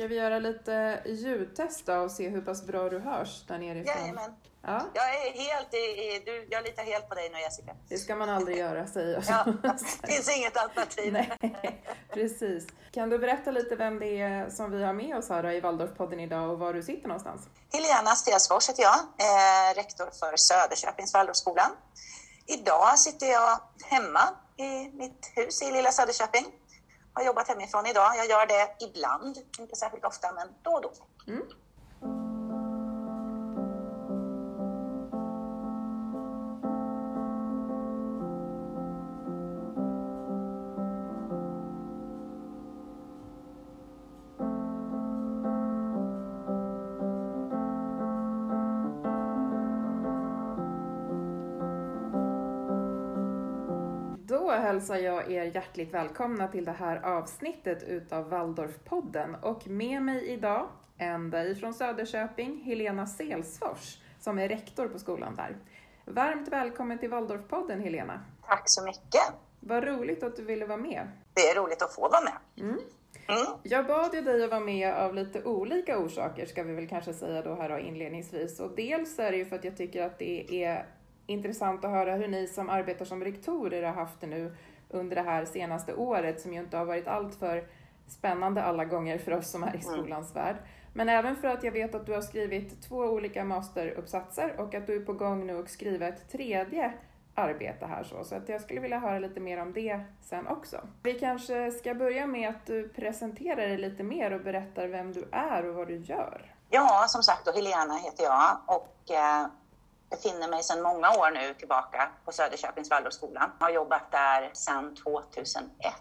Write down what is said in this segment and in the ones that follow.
Ska vi göra lite ljudtest då och se hur pass bra du hörs där nerifrån? Jajamän. Ja, Jag är helt i, i, du, jag litar helt på dig nu Jessica. det ska man aldrig göra säger Ja, jag. det finns inget alternativ. Nej, precis. Kan du berätta lite vem det är som vi har med oss här i Waldorfpodden idag och var du sitter någonstans? Helena Stensfors heter jag, eh, rektor för Söderköpings Waldorfskolan. Idag sitter jag hemma i mitt hus i lilla Söderköping. Har jobbat hemifrån idag. Jag gör det ibland, inte särskilt ofta, men då och då. Mm. Hälsar jag er hjärtligt välkomna till det här avsnittet utav Waldorfpodden och med mig idag, ända ifrån Söderköping, Helena Selsfors som är rektor på skolan där. Varmt välkommen till Waldorfpodden Helena. Tack så mycket. Vad roligt att du ville vara med. Det är roligt att få vara med. Mm. Mm. Jag bad ju dig att vara med av lite olika orsaker ska vi väl kanske säga då här då inledningsvis. Och dels är det ju för att jag tycker att det är intressant att höra hur ni som arbetar som rektorer har haft det nu under det här senaste året som ju inte har varit alltför spännande alla gånger för oss som är i skolans värld. Men även för att jag vet att du har skrivit två olika masteruppsatser och att du är på gång nu och skriva ett tredje arbete här så. Så att jag skulle vilja höra lite mer om det sen också. Vi kanske ska börja med att du presenterar dig lite mer och berättar vem du är och vad du gör. Ja, som sagt, då, Helena heter jag och eh, befinner mig sedan många år nu tillbaka på Söderköpings Waldorfskola. Har jobbat där sedan 2001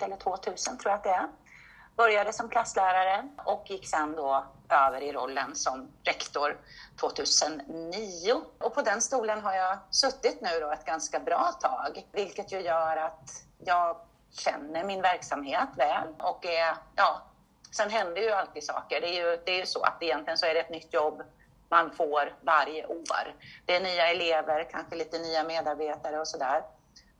eller 2000 tror jag att det är. Började som klasslärare och gick sedan då över i rollen som rektor 2009. Och på den stolen har jag suttit nu då ett ganska bra tag, vilket ju gör att jag känner min verksamhet väl och är, ja, sen händer ju alltid saker. Det är ju, det är ju så att egentligen så är det ett nytt jobb man får varje år. Det är nya elever, kanske lite nya medarbetare och sådär.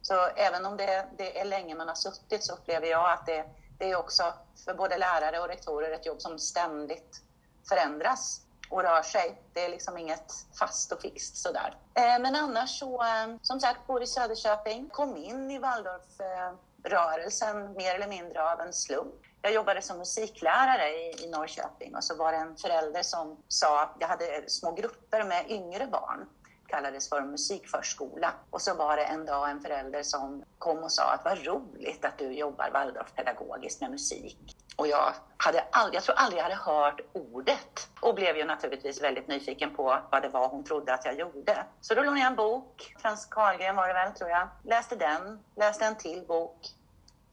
Så även om det, det är länge man har suttit så upplever jag att det, det är också för både lärare och rektorer ett jobb som ständigt förändras och rör sig. Det är liksom inget fast och fixt sådär. Eh, men annars så, eh, som sagt, bor i Söderköping. Kom in i Waldorf eh, rörelsen mer eller mindre av en slump. Jag jobbade som musiklärare i, i Norrköping och så var det en förälder som sa, att jag hade små grupper med yngre barn kallades för musikförskola. Och så var det en dag en förälder som kom och sa att vad roligt att du jobbar Waldorfpedagogiskt med musik. Och jag, hade aldrig, jag tror aldrig jag hade hört ordet. Och blev ju naturligtvis väldigt nyfiken på vad det var hon trodde att jag gjorde. Så då lånade jag en bok, Frans Karlgren var det väl tror jag, läste den, läste en till bok,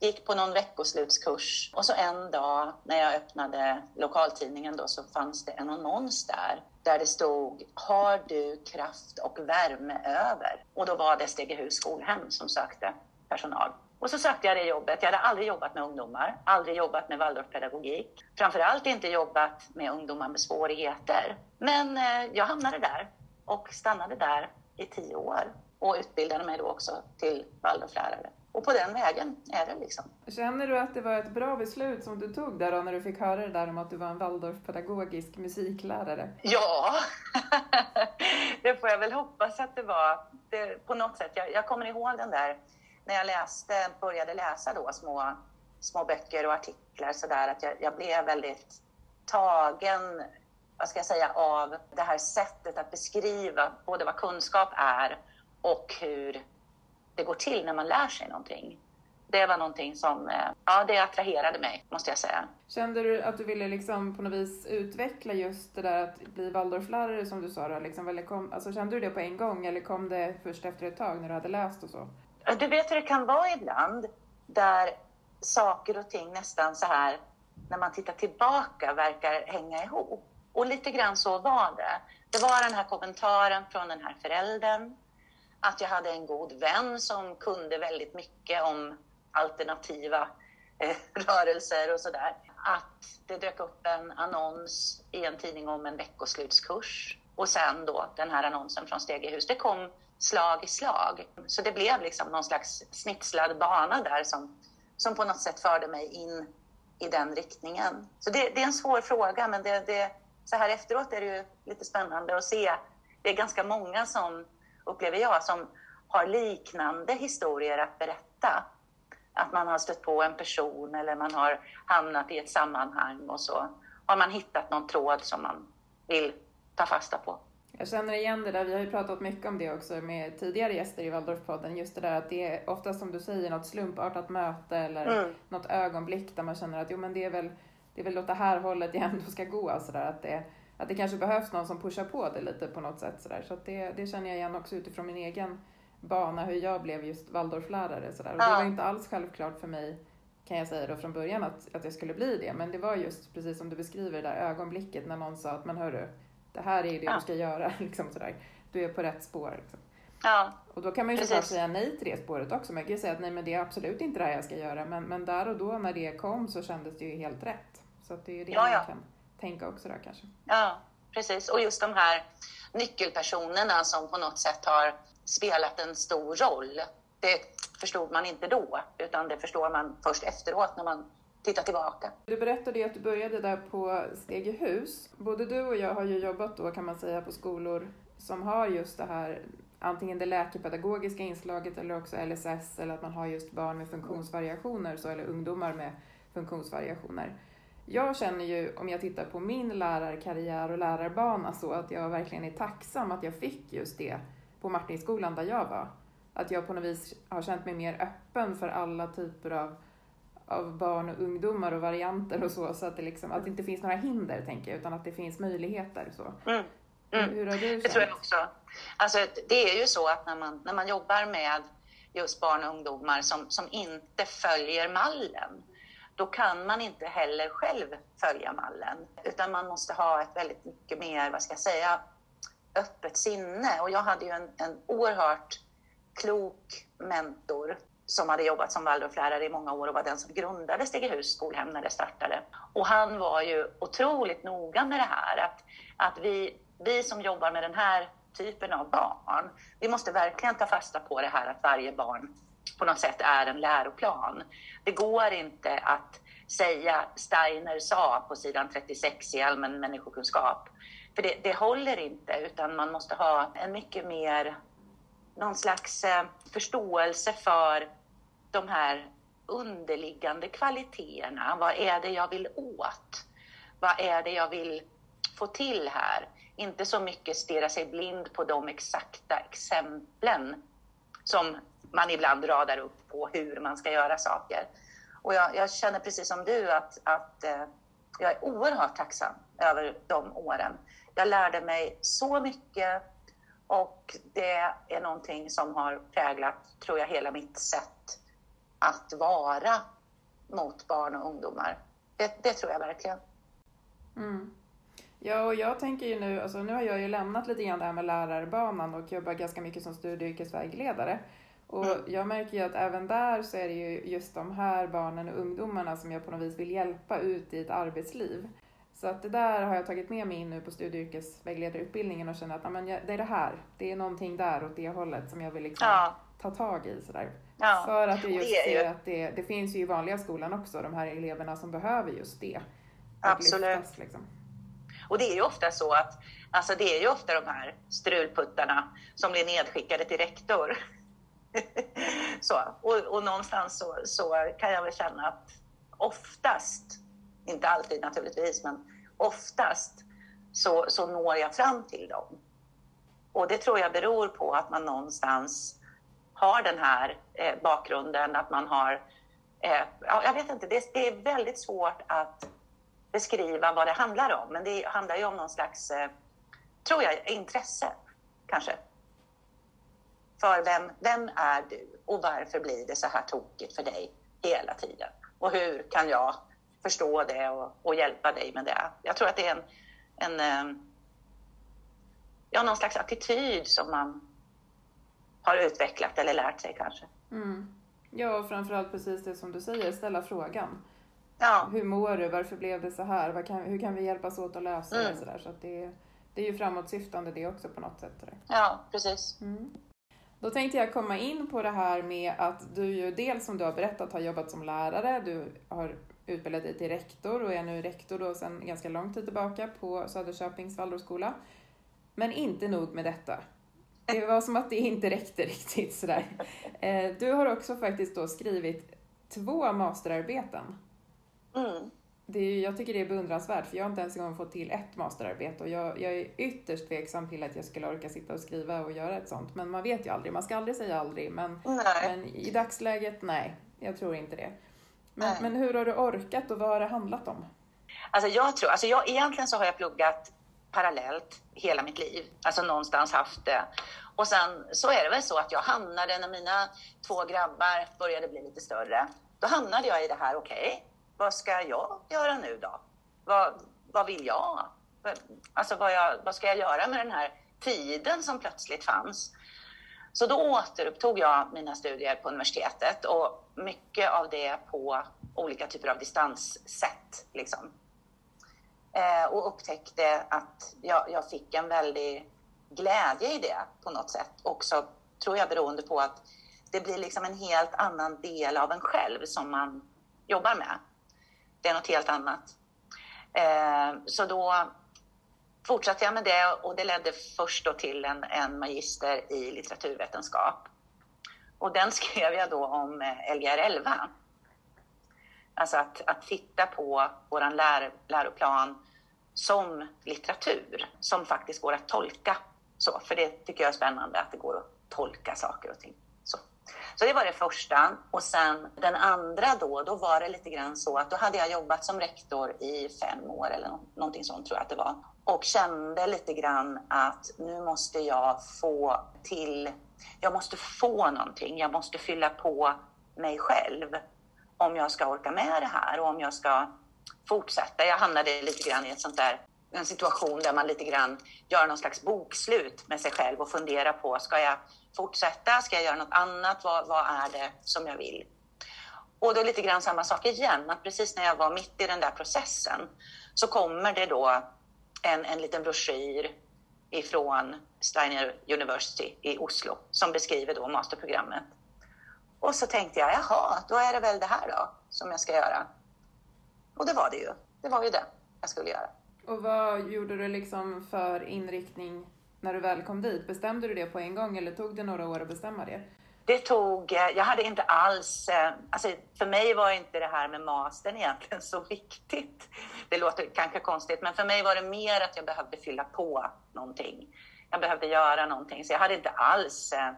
gick på någon veckoslutskurs. Och så en dag när jag öppnade lokaltidningen då så fanns det en annons där. Där det stod Har du kraft och värme över? Och då var det Stegehus skolhem som sökte personal. Och så sökte jag det jobbet. Jag hade aldrig jobbat med ungdomar, aldrig jobbat med Waldorfpedagogik. Framförallt inte jobbat med ungdomar med svårigheter. Men eh, jag hamnade där och stannade där i tio år och utbildade mig då också till Waldorflärare. Och på den vägen är det liksom. Känner du att det var ett bra beslut som du tog där då när du fick höra det där om att du var en Waldorfpedagogisk musiklärare? Ja, det får jag väl hoppas att det var. Det, på något sätt, jag, jag kommer ihåg den där när jag läste, började läsa då små, små böcker och artiklar så där att jag, jag blev väldigt tagen, vad ska jag säga, av det här sättet att beskriva både vad kunskap är och hur det går till när man lär sig någonting. Det var någonting som, eh, ja, det attraherade mig, måste jag säga. Kände du att du ville liksom på något vis utveckla just det där att bli Waldorflärare som du sa då? Liksom, eller kom, alltså, kände du det på en gång eller kom det först efter ett tag när du hade läst och så? Du vet hur det kan vara ibland, där saker och ting nästan så här, när man tittar tillbaka, verkar hänga ihop. Och lite grann så var det. Det var den här kommentaren från den här föräldern, att jag hade en god vän som kunde väldigt mycket om alternativa eh, rörelser och sådär. Att det dök upp en annons i en tidning om en veckoslutskurs och sen då den här annonsen från Stegehus. Det kom slag i slag. Så det blev liksom någon slags snitslad bana där som, som på något sätt förde mig in i den riktningen. Så det, det är en svår fråga, men det, det, så här efteråt är det ju lite spännande att se. Det är ganska många som, upplever jag, som har liknande historier att berätta. Att man har stött på en person eller man har hamnat i ett sammanhang och så har man hittat någon tråd som man vill ta fasta på. Jag känner igen det där, vi har ju pratat mycket om det också med tidigare gäster i Waldorfpodden, just det där att det är ofta som du säger något slumpartat möte eller mm. något ögonblick där man känner att jo men det är väl, det är väl åt det här hållet jag ändå ska gå, så där, att, det, att det kanske behövs någon som pushar på det lite på något sätt. Så, där. så det, det känner jag igen också utifrån min egen bana, hur jag blev just Waldorflärare. Så där. Och det var inte alls självklart för mig kan jag säga då från början att, att jag skulle bli det. Men det var just precis som du beskriver det där ögonblicket när någon sa att men hörru, det här är det ja. du ska göra. Liksom sådär. Du är på rätt spår. Liksom. Ja, och då kan man ju såklart säga nej till det spåret också. Man kan ju säga att nej men det är absolut inte det här jag ska göra. Men, men där och då när det kom så kändes det ju helt rätt. Så att det är ju det ja, man ja. kan tänka också där kanske. Ja, precis. Och just de här nyckelpersonerna som på något sätt har spelat en stor roll. Det förstod man inte då, utan det förstår man först efteråt när man titta tillbaka. Du berättade ju att du började där på Stegehus. Både du och jag har ju jobbat då kan man säga på skolor som har just det här antingen det läkepedagogiska inslaget eller också LSS eller att man har just barn med funktionsvariationer så, eller ungdomar med funktionsvariationer. Jag känner ju, om jag tittar på min lärarkarriär och lärarbana, så att jag verkligen är tacksam att jag fick just det på Martinskolan där jag var. Att jag på något vis har känt mig mer öppen för alla typer av av barn och ungdomar och varianter och så, så att det, liksom, att det inte finns några hinder, tänker jag, utan att det finns möjligheter. Så. Mm. Mm. Hur har du känt? Det tror jag också. Alltså, det är ju så att när man, när man jobbar med just barn och ungdomar som, som inte följer mallen, då kan man inte heller själv följa mallen, utan man måste ha ett väldigt mycket mer, vad ska jag säga, öppet sinne. Och jag hade ju en, en oerhört klok mentor som hade jobbat som Waldorflärare i många år och var den som grundade Stegehus skolhem när det startade. Och han var ju otroligt noga med det här, att, att vi, vi som jobbar med den här typen av barn, vi måste verkligen ta fasta på det här att varje barn på något sätt är en läroplan. Det går inte att säga Steiner sa på sidan 36 i allmän människokunskap. För det, det håller inte, utan man måste ha en mycket mer någon slags eh, förståelse för de här underliggande kvaliteterna. Vad är det jag vill åt? Vad är det jag vill få till här? Inte så mycket stirra sig blind på de exakta exemplen som man ibland radar upp på hur man ska göra saker. Och jag, jag känner precis som du att, att eh, jag är oerhört tacksam över de åren. Jag lärde mig så mycket och det är någonting som har präglat, tror jag, hela mitt sätt att vara mot barn och ungdomar. Det, det tror jag verkligen. Mm. Ja, och jag tänker ju nu, alltså nu har jag ju lämnat lite grann det här med lärarbanan och jobbar ganska mycket som studie och yrkesvägledare. Och mm. jag märker ju att även där så är det ju just de här barnen och ungdomarna som jag på något vis vill hjälpa ut i ett arbetsliv. Så att det där har jag tagit med mig in nu på studie och yrkesvägledarutbildningen och känner att amen, det är det här, det är någonting där åt det hållet som jag vill liksom ja. ta tag i. Sådär. Ja. För att jag just det ser ju... att det, det finns ju i vanliga skolan också, de här eleverna som behöver just det. Absolut. Lyftas, liksom. Och det är ju ofta så att, alltså det är ju ofta de här strulputtarna som blir nedskickade till rektor. så, och, och någonstans så, så kan jag väl känna att oftast, inte alltid naturligtvis, men oftast så, så når jag fram till dem. Och det tror jag beror på att man någonstans har den här eh, bakgrunden, att man har... Eh, jag vet inte, det, det, är väldigt svårt att beskriva vad det handlar om, men det handlar ju om någon slags, eh, tror jag, intresse kanske. För vem, vem är du och varför blir det så här tokigt för dig hela tiden? Och hur kan jag förstå det och, och hjälpa dig med det? Jag tror att det är en, en eh, ja, någon slags attityd som man har utvecklat eller lärt sig kanske. Mm. Ja, och framförallt precis det som du säger, ställa frågan. Ja. Hur mår du? Varför blev det så här? Kan, hur kan vi hjälpas åt att lösa mm. det? Så, där? så det, det är ju framåtsyftande det också på något sätt. Ja, precis. Mm. Då tänkte jag komma in på det här med att du ju dels som du har berättat har jobbat som lärare, du har utbildat dig till rektor och är nu rektor då sedan ganska lång tid tillbaka på Söderköpings Waldorfskola. Men inte nog med detta. Det var som att det inte räckte riktigt sådär. Eh, du har också faktiskt då skrivit två masterarbeten. Mm. Det är, jag tycker det är beundransvärt för jag har inte ens en gång fått till ett masterarbete och jag, jag är ytterst tveksam till att jag skulle orka sitta och skriva och göra ett sånt. Men man vet ju aldrig, man ska aldrig säga aldrig. Men, men i dagsläget, nej, jag tror inte det. Men, men hur har du orkat och vad har det handlat om? Alltså jag tror, alltså jag, egentligen så har jag pluggat parallellt hela mitt liv, alltså någonstans haft det. Och sen så är det väl så att jag hamnade, när mina två grabbar började bli lite större, då hamnade jag i det här, okej, okay, vad ska jag göra nu då? Vad, vad vill jag? Alltså vad, jag, vad ska jag göra med den här tiden som plötsligt fanns? Så då återupptog jag mina studier på universitetet och mycket av det på olika typer av distanssätt. Liksom. Eh, och upptäckte att jag, jag, fick en väldig glädje i det på något sätt. Också, tror jag, beroende på att det blir liksom en helt annan del av en själv som man jobbar med. Det är något helt annat. Eh, så då fortsatte jag med det och det ledde först då till en, en magister i litteraturvetenskap. Och den skrev jag då om eh, Lgr 11. Alltså att, att titta på vår lär, läroplan som litteratur, som faktiskt går att tolka. Så, för det tycker jag är spännande, att det går att tolka saker och ting. Så, så det var det första. Och sen den andra då, då var det lite grann så att då hade jag jobbat som rektor i fem år eller någonting sånt tror jag att det var. Och kände lite grann att nu måste jag få till, jag måste få någonting, jag måste fylla på mig själv om jag ska orka med det här och om jag ska fortsätta. Jag hamnade lite grann i ett sånt där, en situation där man lite grann gör någon slags bokslut med sig själv och funderar på, ska jag fortsätta? Ska jag göra något annat? Vad, vad är det som jag vill? Och då lite grann samma sak igen, att precis när jag var mitt i den där processen så kommer det då en, en liten broschyr ifrån Steiner University i Oslo som beskriver då masterprogrammet. Och så tänkte jag, jaha, då är det väl det här då som jag ska göra. Och det var det ju. Det var ju det jag skulle göra. Och vad gjorde du liksom för inriktning när du väl kom dit? Bestämde du det på en gång eller tog det några år att bestämma det? Det tog, eh, jag hade inte alls, eh, alltså för mig var inte det här med mastern egentligen så viktigt. Det låter kanske konstigt, men för mig var det mer att jag behövde fylla på någonting. Jag behövde göra någonting, så jag hade inte alls eh,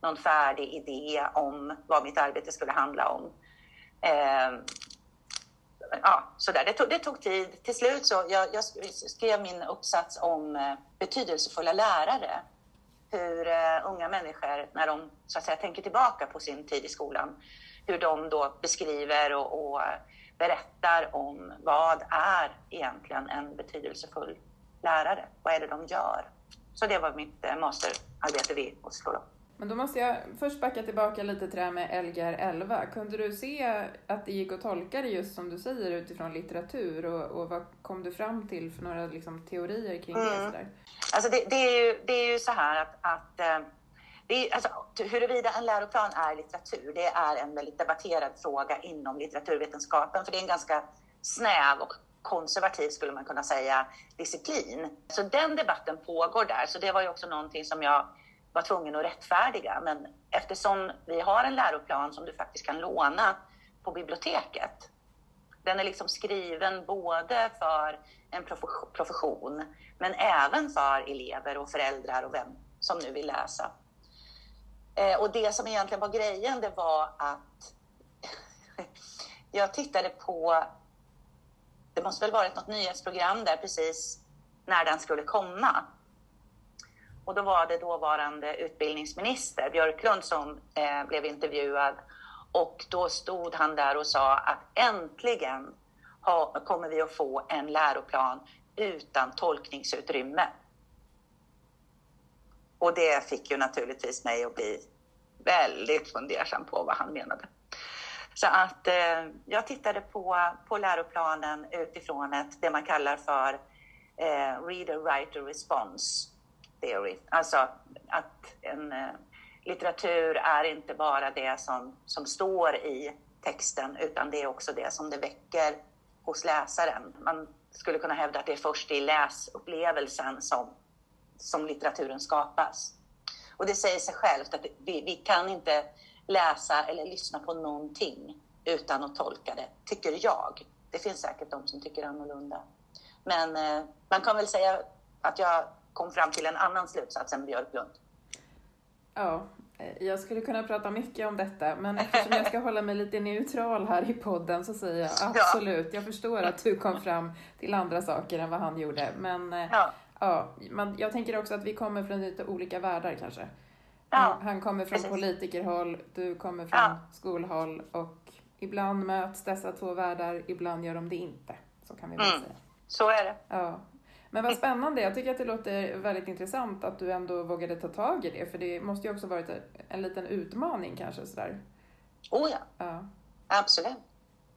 någon färdig idé om vad mitt arbete skulle handla om. Eh, ja, sådär. Det, tog, det tog tid. Till slut så jag, jag skrev min uppsats om eh, betydelsefulla lärare. Hur eh, unga människor, när de så att säga, tänker tillbaka på sin tid i skolan, hur de då beskriver och, och berättar om vad är egentligen en betydelsefull lärare? Vad är det de gör? Så det var mitt eh, masterarbete vid Oslo. Men då måste jag först backa tillbaka lite till det här med Lgr 11. Kunde du se att det gick att tolka det just som du säger utifrån litteratur och, och vad kom du fram till för några liksom, teorier kring mm. det? Sådär? Alltså det, det, är ju, det är ju så här att, att eh, det är, alltså, huruvida en läroplan är litteratur, det är en väldigt debatterad fråga inom litteraturvetenskapen, för det är en ganska snäv och konservativ, skulle man kunna säga, disciplin. Så den debatten pågår där, så det var ju också någonting som jag var tvungen att rättfärdiga. Men eftersom vi har en läroplan som du faktiskt kan låna på biblioteket. Den är liksom skriven både för en profession, men även för elever och föräldrar och vem som nu vill läsa. Eh, och det som egentligen var grejen, det var att jag tittade på, det måste väl varit något nyhetsprogram där precis när den skulle komma. Och då var det dåvarande utbildningsminister Björklund som eh, blev intervjuad och då stod han där och sa att äntligen ha, kommer vi att få en läroplan utan tolkningsutrymme. Och det fick ju naturligtvis mig att bli väldigt fundersam på vad han menade. Så att eh, jag tittade på, på läroplanen utifrån ett, det man kallar för eh, reader, writer, response theory. Alltså att en eh, litteratur är inte bara det som, som står i texten, utan det är också det som det väcker hos läsaren. Man skulle kunna hävda att det är först i läsupplevelsen som, som litteraturen skapas. Och det säger sig självt att vi, vi kan inte läsa eller lyssna på någonting utan att tolka det, tycker jag. Det finns säkert de som tycker annorlunda. Men eh, man kan väl säga att jag kom fram till en annan slutsats än Björklund. Ja, eh, jag skulle kunna prata mycket om detta, men eftersom jag ska hålla mig lite neutral här i podden så säger jag absolut, jag förstår att du kom fram till andra saker än vad han gjorde. Men eh, ja. ja man, jag tänker också att vi kommer från lite olika världar kanske. Ja, han kommer från precis. politikerhåll, du kommer från ja. skolhåll och ibland möts dessa två världar, ibland gör de det inte. Så kan vi väl mm. säga. Så är det. Ja. Men vad spännande, jag tycker att det låter väldigt intressant att du ändå vågade ta tag i det, för det måste ju också varit en liten utmaning kanske sådär. Oh ja, ja. absolut.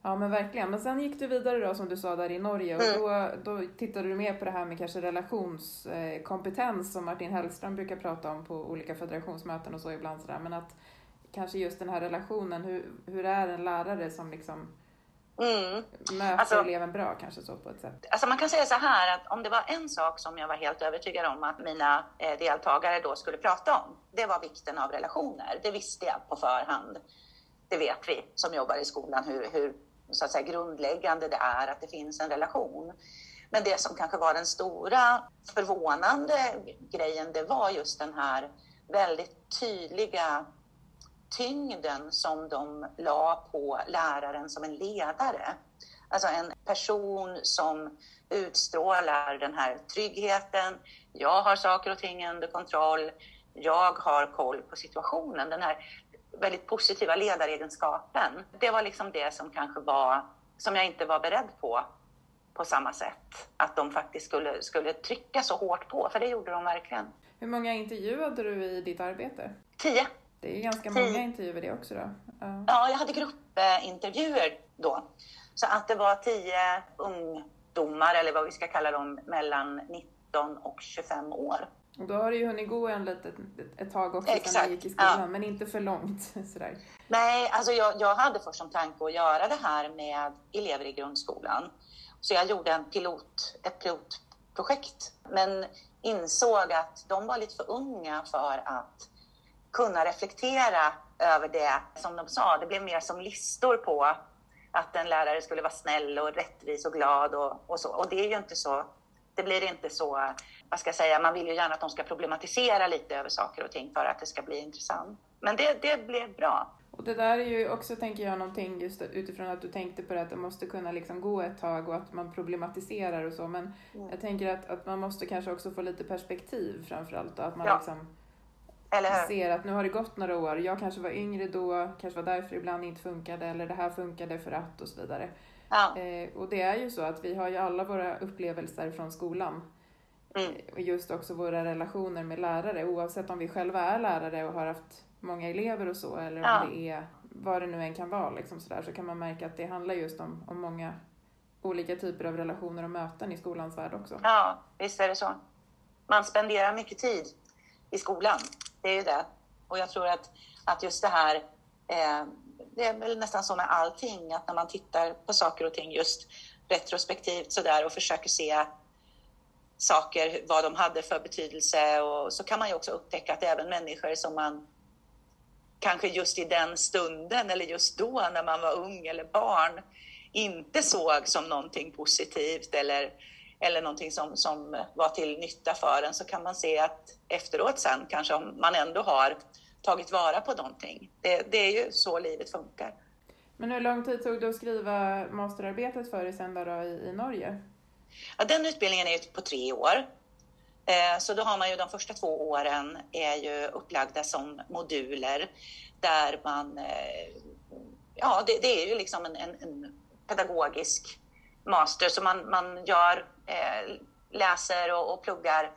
Ja men verkligen. Men sen gick du vidare då som du sa där i Norge och mm. då, då tittade du mer på det här med kanske relationskompetens som Martin Hellström brukar prata om på olika federationsmöten och så ibland sådär. Men att kanske just den här relationen, hur, hur är en lärare som liksom Mm. Möter alltså, eleven bra kanske så på ett sätt? Alltså man kan säga så här att om det var en sak som jag var helt övertygad om att mina eh, deltagare då skulle prata om, det var vikten av relationer. Det visste jag på förhand. Det vet vi som jobbar i skolan hur, hur så att säga, grundläggande det är att det finns en relation. Men det som kanske var den stora förvånande grejen, det var just den här väldigt tydliga tyngden som de la på läraren som en ledare. Alltså en person som utstrålar den här tryggheten. Jag har saker och ting under kontroll. Jag har koll på situationen. Den här väldigt positiva ledaregenskapen. Det var liksom det som kanske var, som jag inte var beredd på på samma sätt. Att de faktiskt skulle, skulle trycka så hårt på, för det gjorde de verkligen. Hur många intervjuade du i ditt arbete? Tio. Det är ganska många tio. intervjuer det också då. Ja. ja, jag hade gruppintervjuer då. Så att det var tio ungdomar, eller vad vi ska kalla dem, mellan 19 och 25 år. Då har det ju hunnit gå en litet, ett tag också Exakt. sedan jag gick i skolan, ja. men inte för långt. Sådär. Nej, alltså jag, jag hade först som tanke att göra det här med elever i grundskolan. Så jag gjorde en pilot, ett pilotprojekt, men insåg att de var lite för unga för att kunna reflektera över det som de sa. Det blev mer som listor på att en lärare skulle vara snäll och rättvis och glad och, och så. Och det är ju inte så. Det blir inte så, vad ska jag säga, man vill ju gärna att de ska problematisera lite över saker och ting för att det ska bli intressant. Men det, det blev bra. Och det där är ju också, tänker jag, någonting just utifrån att du tänkte på det att det måste kunna liksom gå ett tag och att man problematiserar och så. Men mm. jag tänker att, att man måste kanske också få lite perspektiv framförallt och att man ja. liksom ser att nu har det gått några år, jag kanske var yngre då, kanske var därför ibland inte funkade eller det här funkade för att och så vidare. Ja. Eh, och det är ju så att vi har ju alla våra upplevelser från skolan. Mm. Eh, och just också våra relationer med lärare, oavsett om vi själva är lärare och har haft många elever och så, eller ja. om det är vad det nu än kan vara, liksom så, där, så kan man märka att det handlar just om, om många olika typer av relationer och möten i skolans värld också. Ja, visst är det så. Man spenderar mycket tid i skolan det är ju det. Och jag tror att, att just det här, eh, det är väl nästan så med allting, att när man tittar på saker och ting just retrospektivt sådär och försöker se saker, vad de hade för betydelse och så kan man ju också upptäcka att även människor som man kanske just i den stunden eller just då när man var ung eller barn inte såg som någonting positivt eller eller någonting som, som var till nytta för en så kan man se att efteråt sen kanske om man ändå har tagit vara på någonting. Det, det är ju så livet funkar. Men hur lång tid tog det att skriva masterarbetet för dig sen då i, i Norge? Ja, den utbildningen är ju på tre år. Eh, så då har man ju de första två åren är ju upplagda som moduler där man, eh, ja det, det är ju liksom en, en, en pedagogisk master så man, man gör läser och, och pluggar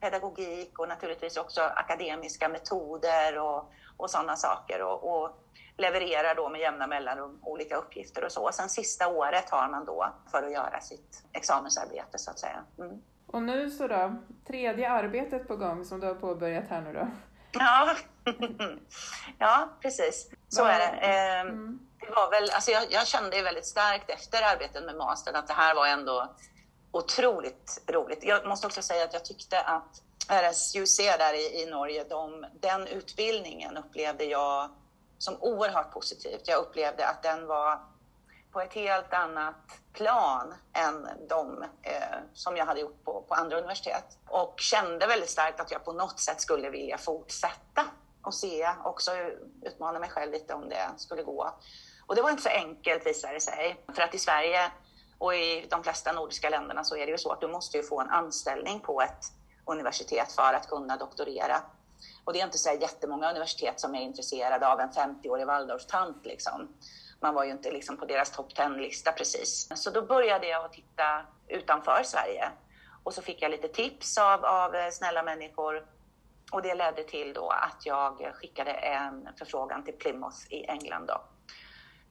pedagogik och naturligtvis också akademiska metoder och, och sådana saker och, och levererar då med jämna mellanrum olika uppgifter och så. Och sen sista året har man då för att göra sitt examensarbete så att säga. Mm. Och nu så då, tredje arbetet på gång som du har påbörjat här nu då? Ja, ja precis. Så är det. Eh, mm. det var väl, alltså jag, jag kände väldigt starkt efter arbetet med mastern att det här var ändå otroligt roligt. Jag måste också säga att jag tyckte att RSUC där i, i Norge, de, den utbildningen upplevde jag som oerhört positivt. Jag upplevde att den var på ett helt annat plan än de eh, som jag hade gjort på, på andra universitet. Och kände väldigt starkt att jag på något sätt skulle vilja fortsätta och se, också utmana mig själv lite om det skulle gå. Och det var inte så enkelt visade det sig. För att i Sverige och i de flesta nordiska länderna så är det ju så att du måste ju få en anställning på ett universitet för att kunna doktorera. Och det är inte så jättemånga universitet som är intresserade av en 50-årig Waldorftant liksom. Man var ju inte liksom på deras topp 10-lista precis. Så då började jag att titta utanför Sverige. Och så fick jag lite tips av, av snälla människor och det ledde till då att jag skickade en förfrågan till Plymouth i England då,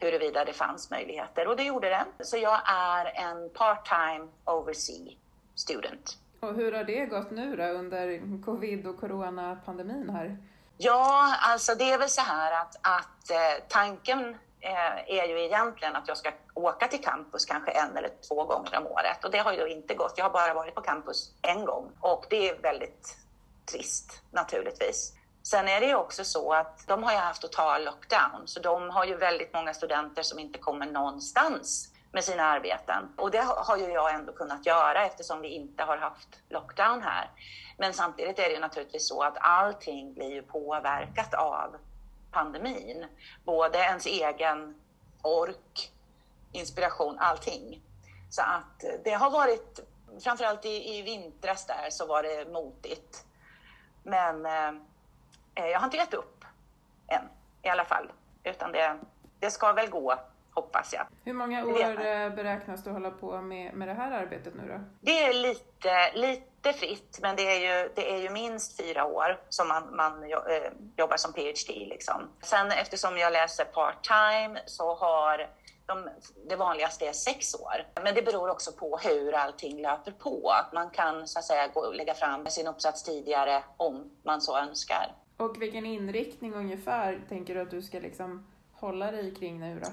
huruvida det fanns möjligheter och det gjorde det. Så jag är en part-time oversea student. Och hur har det gått nu då under covid och coronapandemin här? Ja, alltså det är väl så här att, att eh, tanken eh, är ju egentligen att jag ska åka till campus kanske en eller två gånger om året och det har ju inte gått. Jag har bara varit på campus en gång och det är väldigt trist naturligtvis. Sen är det ju också så att de har ju haft total lockdown, så de har ju väldigt många studenter som inte kommer någonstans med sina arbeten. Och det har ju jag ändå kunnat göra eftersom vi inte har haft lockdown här. Men samtidigt är det ju naturligtvis så att allting blir ju påverkat av pandemin. Både ens egen ork, inspiration, allting. Så att det har varit, framförallt i, i vintras där så var det motigt. Men eh, jag har inte gett upp än i alla fall, utan det, det ska väl gå hoppas jag. Hur många år eh, beräknas du hålla på med, med det här arbetet nu då? Det är lite, lite fritt, men det är ju, det är ju minst fyra år som man, man eh, jobbar som PhD. Liksom. Sen eftersom jag läser part-time så har de, det vanligaste är sex år. Men det beror också på hur allting löper på. Att man kan så att säga gå lägga fram sin uppsats tidigare om man så önskar. Och vilken inriktning ungefär tänker du att du ska liksom hålla dig kring nu då?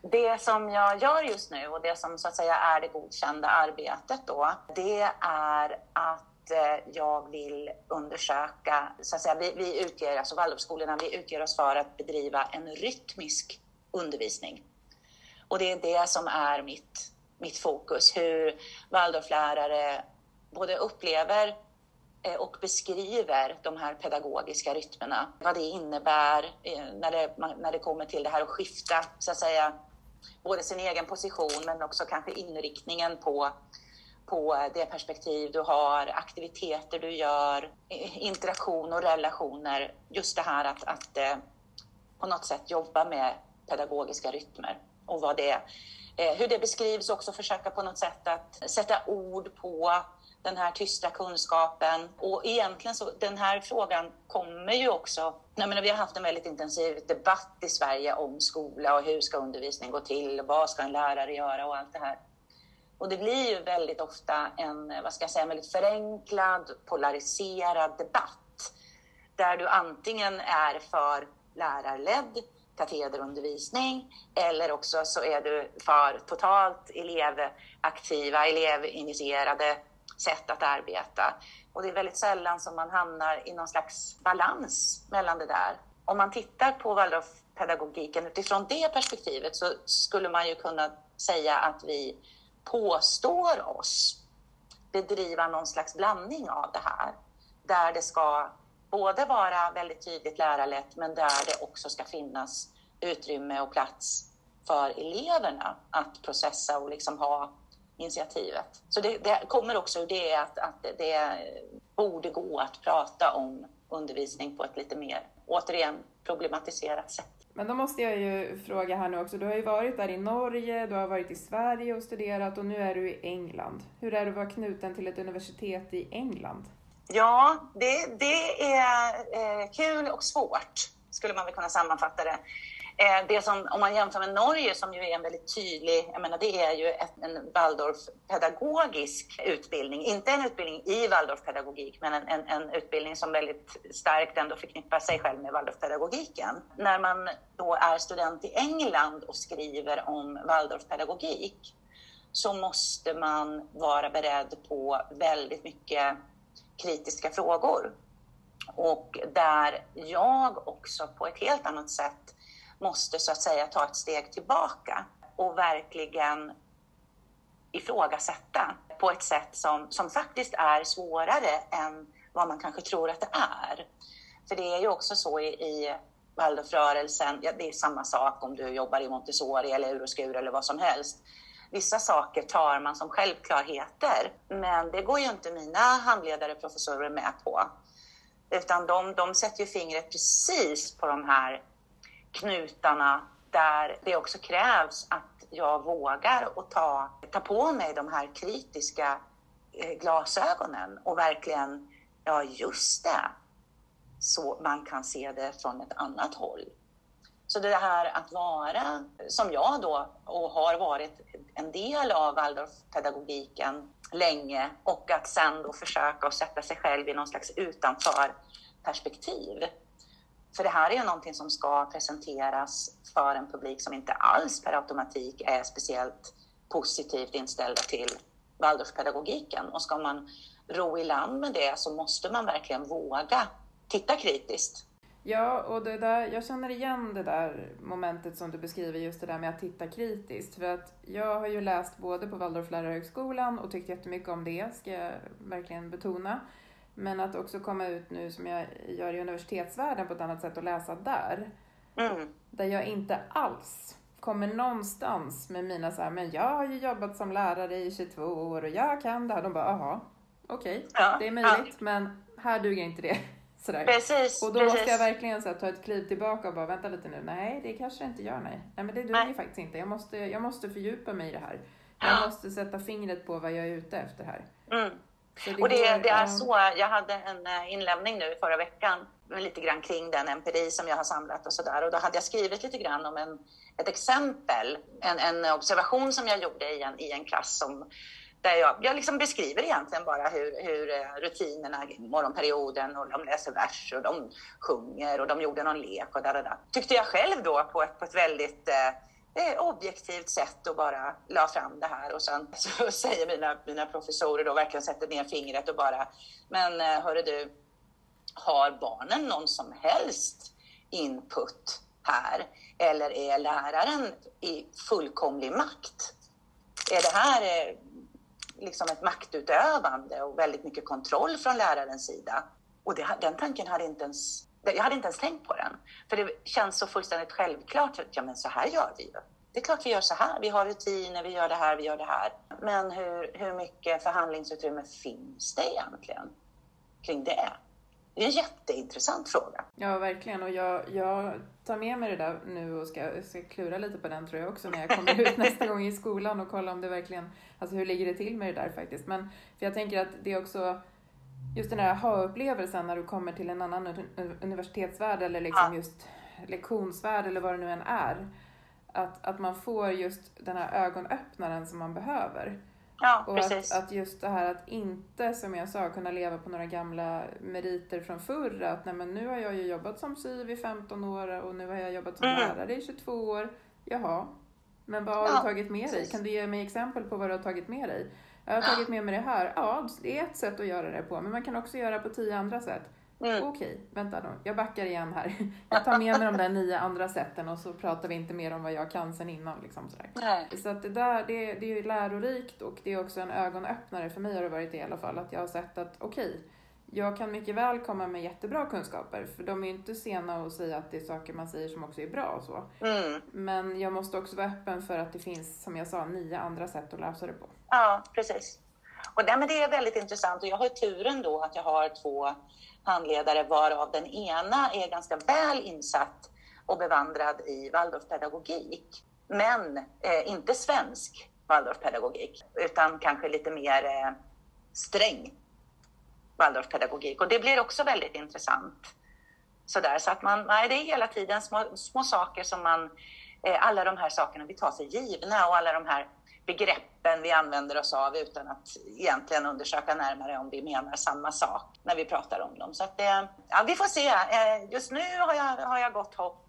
Det som jag gör just nu och det som så att säga är det godkända arbetet då, det är att eh, jag vill undersöka, så att säga, vi, vi utger, alltså Waldorfskolorna, vi utger oss för att bedriva en rytmisk undervisning. Och det är det som är mitt, mitt fokus, hur Waldorflärare både upplever Eh, och beskriver de här pedagogiska rytmerna. Vad det innebär eh, när det, när det kommer till det här att skifta, så att säga, både sin egen position men också kanske inriktningen på, på eh, det perspektiv du har, aktiviteter du gör, interaktion och relationer. Just det här att, att på något sätt jobba med pedagogiska rytmer och vad det, är. hur det beskrivs också försöka på något sätt att sätta ord på den här tysta kunskapen. Och egentligen så, den här frågan kommer ju också... Jag menar, vi har haft en väldigt intensiv debatt i Sverige om skola och hur ska undervisning gå till? Vad ska en lärare göra och allt det här. Och det blir ju väldigt ofta en, vad ska jag säga, väldigt förenklad, polariserad debatt. Där du antingen är för lärarledd katederundervisning eller också så är du för totalt elevaktiva, elevinitierade sätt att arbeta. Och det är väldigt sällan som man hamnar i någon slags balans mellan det där. Om man tittar på Waldorfpedagogiken utifrån det perspektivet så skulle man ju kunna säga att vi påstår oss bedriva någon slags blandning av det här. Där det ska både vara väldigt tydligt lärarlett men där det också ska finnas utrymme och plats för eleverna att processa och liksom ha initiativet. Så det, det kommer också ur det att, att det borde gå att prata om undervisning på ett lite mer, återigen, problematiserat sätt. Men då måste jag ju fråga här nu också, du har ju varit där i Norge, du har varit i Sverige och studerat och nu är du i England. Hur är det att vara knuten till ett universitet i England? Ja, det, det är eh, kul och svårt, skulle man väl kunna sammanfatta det. Eh, det som, om man jämför med Norge som ju är en väldigt tydlig, jag menar det är ju ett, en Waldorf-pedagogisk utbildning. Inte en utbildning i Waldorf-pedagogik, men en, en, en, utbildning som väldigt starkt ändå förknippar sig själv med Waldorf-pedagogiken. När man då är student i England och skriver om Waldorf-pedagogik så måste man vara beredd på väldigt mycket kritiska frågor. Och där jag också på ett helt annat sätt måste så att säga ta ett steg tillbaka och verkligen ifrågasätta på ett sätt som, som faktiskt är svårare än vad man kanske tror att det är. För det är ju också så i, i Waldorfrörelsen, ja, det är samma sak om du jobbar i Montessori eller Euroskur eller vad som helst. Vissa saker tar man som självklarheter, men det går ju inte mina handledare och professorer med på. Utan de, de sätter ju fingret precis på de här knutarna där det också krävs att jag vågar och ta, ta på mig de här kritiska eh, glasögonen och verkligen, ja just det, så man kan se det från ett annat håll. Så det här att vara, som jag då, och har varit en del av Waldorfpedagogiken länge och att sen då försöka att sätta sig själv i någon slags utanför perspektiv. För det här är ju någonting som ska presenteras för en publik som inte alls per automatik är speciellt positivt inställda till Waldorfpedagogiken. Och ska man ro i land med det så måste man verkligen våga titta kritiskt. Ja, och det där, jag känner igen det där momentet som du beskriver, just det där med att titta kritiskt. För att jag har ju läst både på Waldorflärarhögskolan och tyckt jättemycket om det, ska jag verkligen betona. Men att också komma ut nu som jag gör i universitetsvärlden på ett annat sätt och läsa där. Mm. Där jag inte alls kommer någonstans med mina så här, men jag har ju jobbat som lärare i 22 år och jag kan det här. De bara, aha, okej, okay, ja, det är möjligt, ja. men här duger inte det. Sådär. Precis, och då precis. måste jag verkligen så här, ta ett kliv tillbaka och bara, vänta lite nu, nej, det kanske inte gör, nej. Nej, men det duger nej. faktiskt inte. Jag måste, jag måste fördjupa mig i det här. Jag måste sätta fingret på vad jag är ute efter här. Mm. Det och det, det, är så, jag hade en eh, inlämning nu förra veckan lite grann kring den empiri som jag har samlat och sådär. Och då hade jag skrivit lite grann om en, ett exempel, en, en observation som jag gjorde i en, i en klass som, där jag, jag liksom beskriver egentligen bara hur, hur eh, rutinerna morgonperioden och de läser vers och de sjunger och de gjorde någon lek och där, där, där. Tyckte jag själv då på ett, på ett väldigt eh, eh, objektivt sätt och bara la fram det här. Och sen så säger mina, mina professorer då, verkligen sätter ner fingret och bara, men eh, hörru du, har barnen någon som helst input här? Eller är läraren i fullkomlig makt? Är det här eh, liksom ett maktutövande och väldigt mycket kontroll från lärarens sida? Och det, den tanken hade inte ens jag hade inte ens tänkt på den. För det känns så fullständigt självklart. Ja, men så här gör vi ju. Det är klart vi gör så här. Vi har rutiner, vi gör det här, vi gör det här. Men hur, hur mycket förhandlingsutrymme finns det egentligen kring det? Det är en jätteintressant fråga. Ja, verkligen. Och jag, jag tar med mig det där nu och ska, ska klura lite på den tror jag också när jag kommer ut nästa gång i skolan och kolla om det verkligen, alltså hur ligger det till med det där faktiskt. Men för jag tänker att det är också just den här aha-upplevelsen när du kommer till en annan universitetsvärld eller liksom just lektionsvärld eller vad det nu än är. Att, att man får just den här ögonöppnaren som man behöver. Ja, och precis. Att, att just det här att inte, som jag sa, kunna leva på några gamla meriter från förr. Att nej, men nu har jag ju jobbat som syv i 15 år och nu har jag jobbat som mm. lärare i 22 år. Jaha, men vad har ja, du tagit med precis. dig? Kan du ge mig exempel på vad du har tagit med dig? Jag har tagit med mig det här. Ja, det är ett sätt att göra det på, men man kan också göra på tio andra sätt. Mm. Okej, vänta nu. Jag backar igen här. Jag tar med mig de där nio andra sätten och så pratar vi inte mer om vad jag kan sen innan. Liksom, sådär. Nej. Så att det där, det, det är lärorikt och det är också en ögonöppnare för mig har det varit i alla fall. Att jag har sett att okej, jag kan mycket väl komma med jättebra kunskaper, för de är ju inte sena att säga att det är saker man säger som också är bra och så. Mm. Men jag måste också vara öppen för att det finns, som jag sa, nio andra sätt att lösa det på. Ja, precis. Och det, men det är väldigt intressant och jag har turen då att jag har två handledare varav den ena är ganska väl insatt och bevandrad i Waldorfpedagogik. Men eh, inte svensk Waldorfpedagogik utan kanske lite mer eh, sträng Waldorfpedagogik. Och det blir också väldigt intressant. sådär. Så att man, nej, det är hela tiden små, små saker som man, eh, alla de här sakerna vi tar för givna och alla de här begreppen vi använder oss av utan att egentligen undersöka närmare om vi menar samma sak när vi pratar om dem. Så att, det, ja, vi får se. Eh, just nu har jag, har jag gott hopp.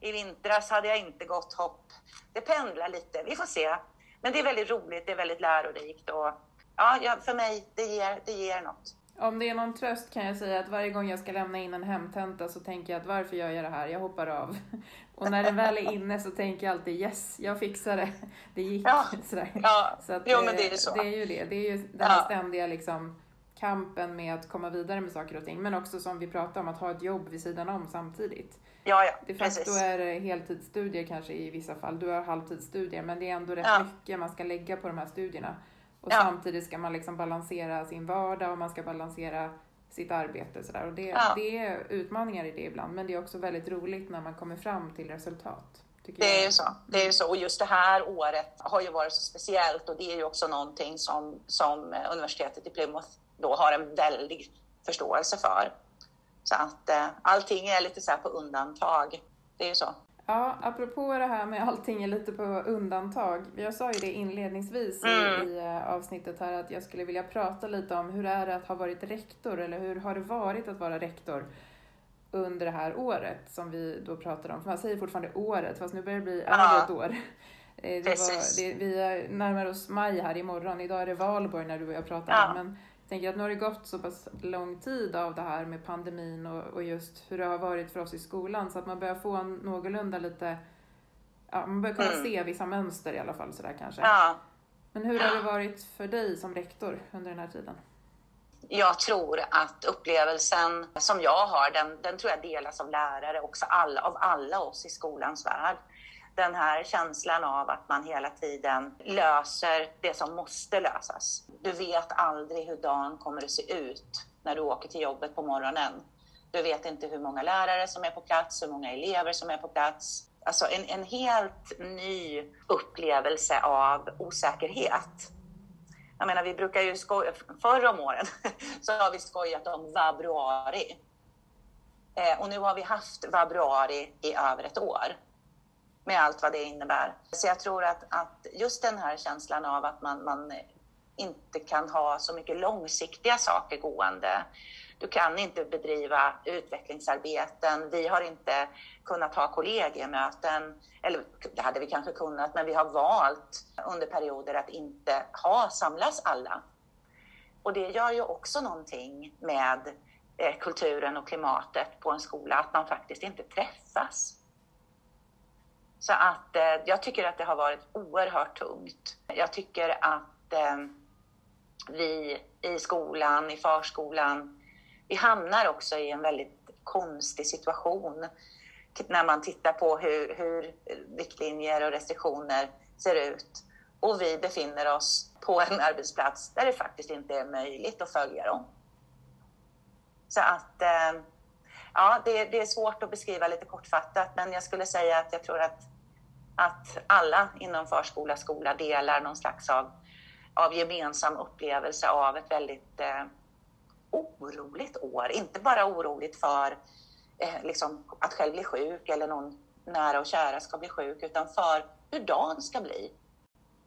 I vintras hade jag inte gott hopp. Det pendlar lite. Vi får se. Men det är väldigt roligt, det är väldigt lärorikt och ja, för mig, det ger, det ger något. Om det är någon tröst kan jag säga att varje gång jag ska lämna in en hemtenta så tänker jag att varför gör jag det här? Jag hoppar av. Och när den väl är inne så tänker jag alltid yes, jag fixar det. Det gick. Ja, Sådär. ja. Så att, jo men det är eh, så. Det är ju det. Det är ju den Ja. ständiga liksom, kampen med att komma vidare med saker och ting. Men också som vi pratade om, att ha ett jobb vid sidan om samtidigt. Ja, ja, De facto precis. är det heltidsstudier kanske i vissa fall. Du har halvtidsstudier, men det är ändå rätt Ja. mycket man ska lägga på de här studierna. Och Ja. samtidigt ska man liksom balansera sin vardag och man ska balansera sitt arbete. Sådär. Och det, Ja. det är utmaningar i det ibland, men det är också väldigt roligt när man kommer fram till resultat. Det är ju så. Det är ju så. Och just det här året har ju varit så speciellt och det är ju också någonting som, som universitetet i Plymouth då har en väldig förståelse för. Så att eh, allting är lite så här på undantag. Det är ju så. Ja, apropå det här med allting är lite på undantag. Jag sa ju det inledningsvis Mm. i, i eh, avsnittet här att jag skulle vilja prata lite om hur är det att ha varit rektor eller hur har det varit att vara rektor under det här året som vi då pratar om. För man säger fortfarande året fast nu börjar det bli Ja. ett år. Eh, Det var, det, vi är närmar oss maj här imorgon. Idag är det valborg när du och jag pratar. Ja. Men tänker att nu har det gått så pass lång tid av det här med pandemin och, och just hur det har varit för oss i skolan så att man börjar få en någorlunda lite, ja man börjar kunna Mm. se vissa mönster i alla fall sådär kanske. Ja. Men hur har det varit för dig som rektor under den här tiden? Jag tror att upplevelsen som jag har, den, den tror jag delas av lärare också, alla, av alla oss i skolans värld. Den här känslan av att man hela tiden löser det som måste lösas. Du vet aldrig hur dagen kommer att se ut när du åker till jobbet på morgonen. Du vet inte hur många lärare som är på plats, hur många elever som är på plats. Alltså en, en helt ny upplevelse av osäkerhet. Jag menar, vi brukar ju skoja, förr om åren så har vi skojat om vabruari. Eh, och nu har vi haft vabruari i över ett år. Med allt vad det innebär. Så jag tror att, att just den här känslan av att man, man inte kan ha så mycket långsiktiga saker gående. Du kan inte bedriva utvecklingsarbeten. Vi har inte kunnat ha kollegiemöten. Eller det hade vi kanske kunnat, men vi har valt under perioder att inte ha samlas alla. Och det gör ju också någonting med eh, kulturen och klimatet på en skola, att man faktiskt inte träffas. Så att eh, jag tycker att det har varit oerhört tungt. Jag tycker att eh, vi i skolan, i förskolan, vi hamnar också i en väldigt konstig situation när man tittar på hur, hur riktlinjer och restriktioner ser ut. Och vi befinner oss på en arbetsplats där det faktiskt inte är möjligt att följa dem. Så att, eh, ja, det, det är svårt att beskriva lite kortfattat, men jag skulle säga att jag tror att, att alla inom förskola, skola delar någon slags av, av gemensam upplevelse av ett väldigt eh, oroligt år. Inte bara oroligt för eh, liksom, att själv bli sjuk eller någon nära och kära ska bli sjuk, utan för hur dagen ska bli.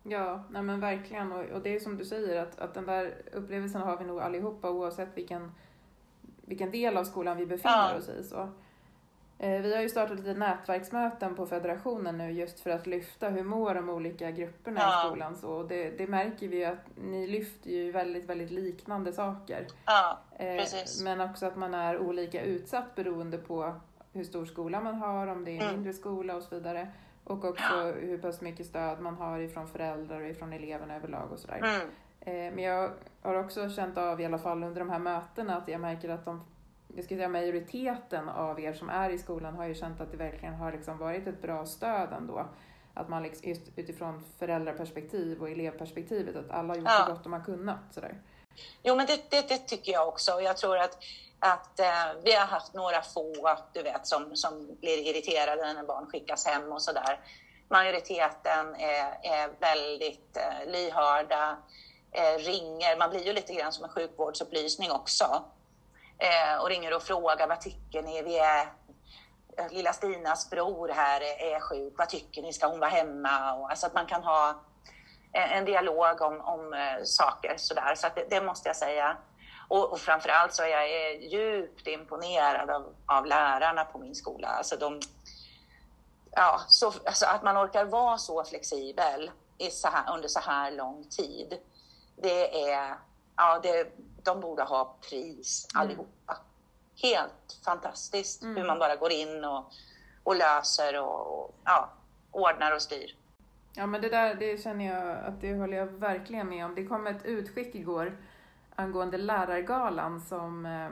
Ja, nej men verkligen. Och, och det är som du säger att, att den där upplevelsen har vi nog allihopa oavsett vilken, vilken del av skolan vi befinner Ja. oss i. Så. Eh, vi har ju startat lite nätverksmöten på federationen nu just för att lyfta hur mår de olika grupperna Ja. i skolan. Så, det, det märker vi ju att ni lyfter ju väldigt, väldigt liknande saker. Ja, Eh, Precis. men också att man är olika utsatt beroende på hur stor skola man har, om det är en Mm. mindre skola och så vidare. Och också hur pass mycket stöd man har ifrån föräldrar och ifrån eleverna överlag och sådär. mm, men jag har också känt av i alla fall under de här mötena att jag märker att de, jag ska säga majoriteten av er som är i skolan har ju känt att det verkligen har liksom varit ett bra stöd ändå. Att man liksom, just utifrån föräldraperspektiv och elevperspektivet, att alla har gjort Ja. så gott de har kunnat. Sådär. Jo, men det, det, det tycker jag också. Och Jag tror att, att eh, vi har haft några få, du vet, som, som blir irriterade när barn skickas hem och sådär. Majoriteten är, är väldigt eh, lyhörda, eh, ringer. Man blir ju lite grann som en sjukvårdsupplysning också. eh, och ringer och frågar vad tycker ni? Vi är eh, lilla Stinas bror här är sjuk, vad tycker ni? Ska hon vara hemma? Och, alltså att man kan ha en dialog om, om eh, saker sådär. Så det, det, måste jag säga. Och, och framförallt så är jag djupt imponerad av, av lärarna på min skola. Alltså de, ja, så, alltså att man orkar vara så flexibel i så här, under så här lång tid. Det är, ja, det, de borde ha pris mm. allihopa. Helt fantastiskt mm. hur man bara går in och, och löser och, och ja, ordnar och styr. Ja men det där det känner jag att det håller jag verkligen med om. Det kom ett utskick igår angående lärargalan som eh,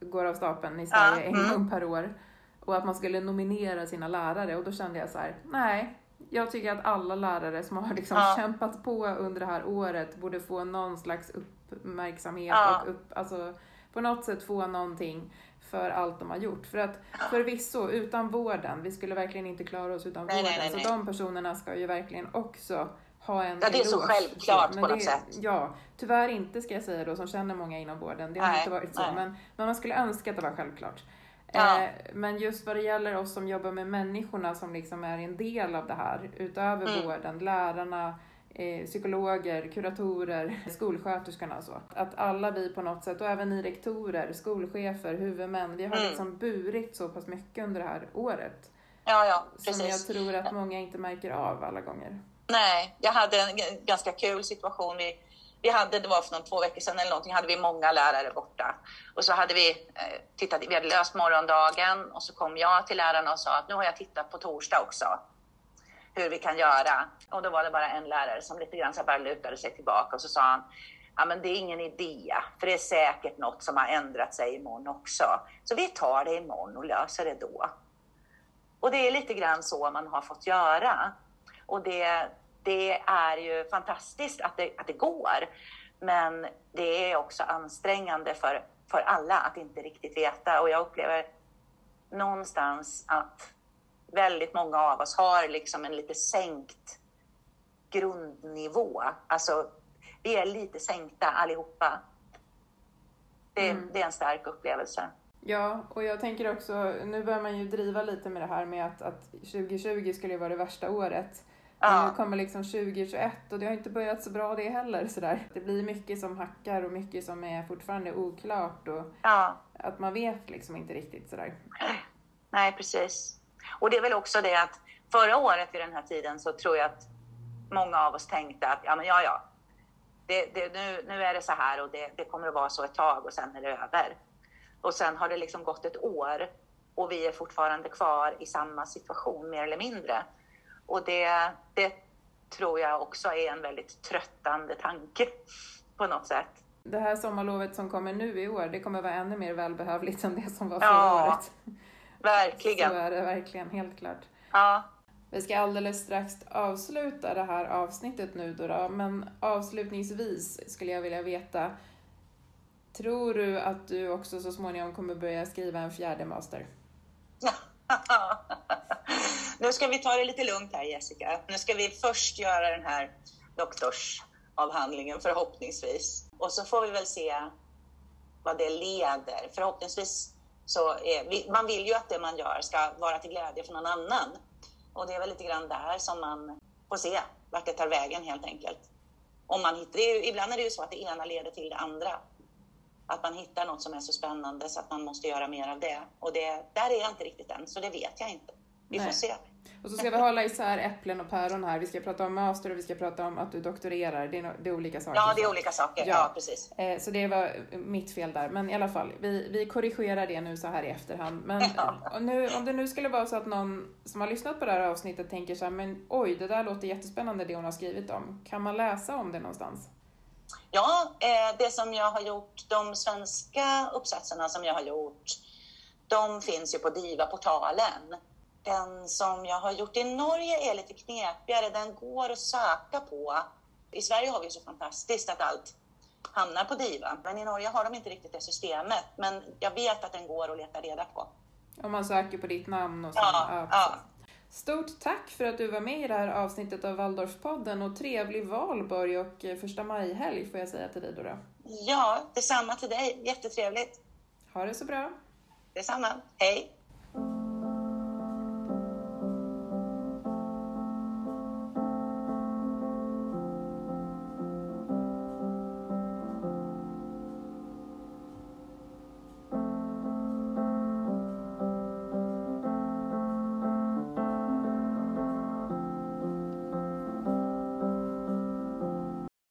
går av stapeln i Sverige ja, en mm. gång per år. Och att man skulle nominera sina lärare och då kände jag så här, nej, jag tycker att alla lärare som har liksom ja. kämpat på under det här året borde få någon slags uppmärksamhet ja. och upp, alltså, på något sätt få någonting för allt de har gjort. För att förvisso, utan vården, vi skulle verkligen inte klara oss utan nej, vården, nej, nej, så de personerna ska ju verkligen också ha en Ja, det är så självklart på något det, sätt. Ja, tyvärr inte ska jag säga då, som känner många inom vården. Det har inte varit så, men, men man skulle önska att det var självklart. Ja. Eh, men just vad det gäller oss som jobbar med människorna som liksom är en del av det här, utöver mm. vården, lärarna, eh, psykologer, kuratorer, skolsköterskorna och så. Att alla vi på något sätt, och även ni rektorer, skolchefer, huvudmän, vi har mm. liksom burit så pass mycket under det här året. Ja, ja, precis. Som jag tror att många inte märker av alla gånger. Nej, jag hade en ganska kul situation. Vi, vi hade, det var för någon två veckor sedan eller någonting, hade vi många lärare borta. Och så hade vi eh, tittat, vi hade löst morgondagen och så kom jag till lärarna och sa att nu har jag tittat på torsdag också hur vi kan göra. Och då var det bara en lärare som lite grann så bara lutade sig tillbaka och så sa han, ja men det är ingen idé, för det är säkert något som har ändrat sig imorgon också. Så vi tar det imorgon och löser det då. Och det är lite grann så man har fått göra. Och det, det är ju fantastiskt att det, att det går. Men det är också ansträngande för, för alla att inte riktigt veta. Och jag upplever någonstans att väldigt många av oss har liksom en lite sänkt grundnivå. Alltså, vi är lite sänkta allihopa. Det, mm. det är en stark upplevelse. Ja, och jag tänker också, nu börjar man ju driva lite med det här med att, att 2020 skulle vara det värsta året. Ja. Nu kommer liksom 2021 och det har inte börjat så bra det heller. Sådär. Det blir mycket som hackar och mycket som är fortfarande oklart och ja. att man vet liksom inte riktigt sådär. Nej, precis. Och det är väl också det att förra året vid den här tiden så tror jag att många av oss tänkte att ja, men ja, ja, det, det, nu, nu är det så här och det, det kommer att vara så ett tag och sen är det över. Och sen har det liksom gått ett år och vi är fortfarande kvar i samma situation mer eller mindre. Och det, det tror jag också är en väldigt tröttande tanke på något sätt. Det här sommarlovet som kommer nu i år, det kommer vara ännu mer välbehövligt än det som var förra ja, året. Verkligen. Så är det verkligen, helt klart. Ja. Vi ska alldeles strax avsluta det här avsnittet nu då, då, men avslutningsvis skulle jag vilja veta, tror du att du också så småningom kommer börja skriva en fjärde master? nu ska vi ta det lite lugnt här Jessica. Nu ska vi först göra den här doktorsavhandlingen förhoppningsvis. Och så får vi väl se vad det leder. Förhoppningsvis så är, man vill ju att det man gör ska vara till glädje för någon annan. Och det är väl lite grann där som man får se vart det tar vägen helt enkelt. Om man hittar, är ibland är det ju så att det ena leder till det andra. Att man hittar något som är så spännande så att man måste göra mer av det. Och det, där är jag inte riktigt än, så det vet jag inte. Vi Nej. får se. Och så ska vi hålla isär äpplen och päron här. Vi ska prata om master och vi ska prata om att du doktorerar. Det är, no det är olika saker. Ja, det är olika saker. Ja, ja precis. Eh, så det var mitt fel där. Men i alla fall, vi, vi korrigerar det nu så här i efterhand. Men ja. nu, om det nu skulle vara så att någon som har lyssnat på det här avsnittet tänker så här, men oj, det där låter jättespännande det hon har skrivit om. Kan man läsa om det någonstans? Ja, eh, det som jag har gjort, de svenska uppsatserna som jag har gjort, de finns ju på DIVA-portalen. Den som jag har gjort i Norge är lite knepigare. Den går att söka på. I Sverige har vi så fantastiskt att allt hamnar på DIVA, men i Norge har de inte riktigt det systemet. Men jag vet att den går att leta reda på. Om man söker på ditt namn och så. Ja, ja, ja. Stort tack för att du var med i det här avsnittet av Waldorfpodden och trevlig valborg och första majhelg får jag säga till dig då. Ja, detsamma till dig. Jättetrevligt. Ha det så bra. Detsamma. Hej!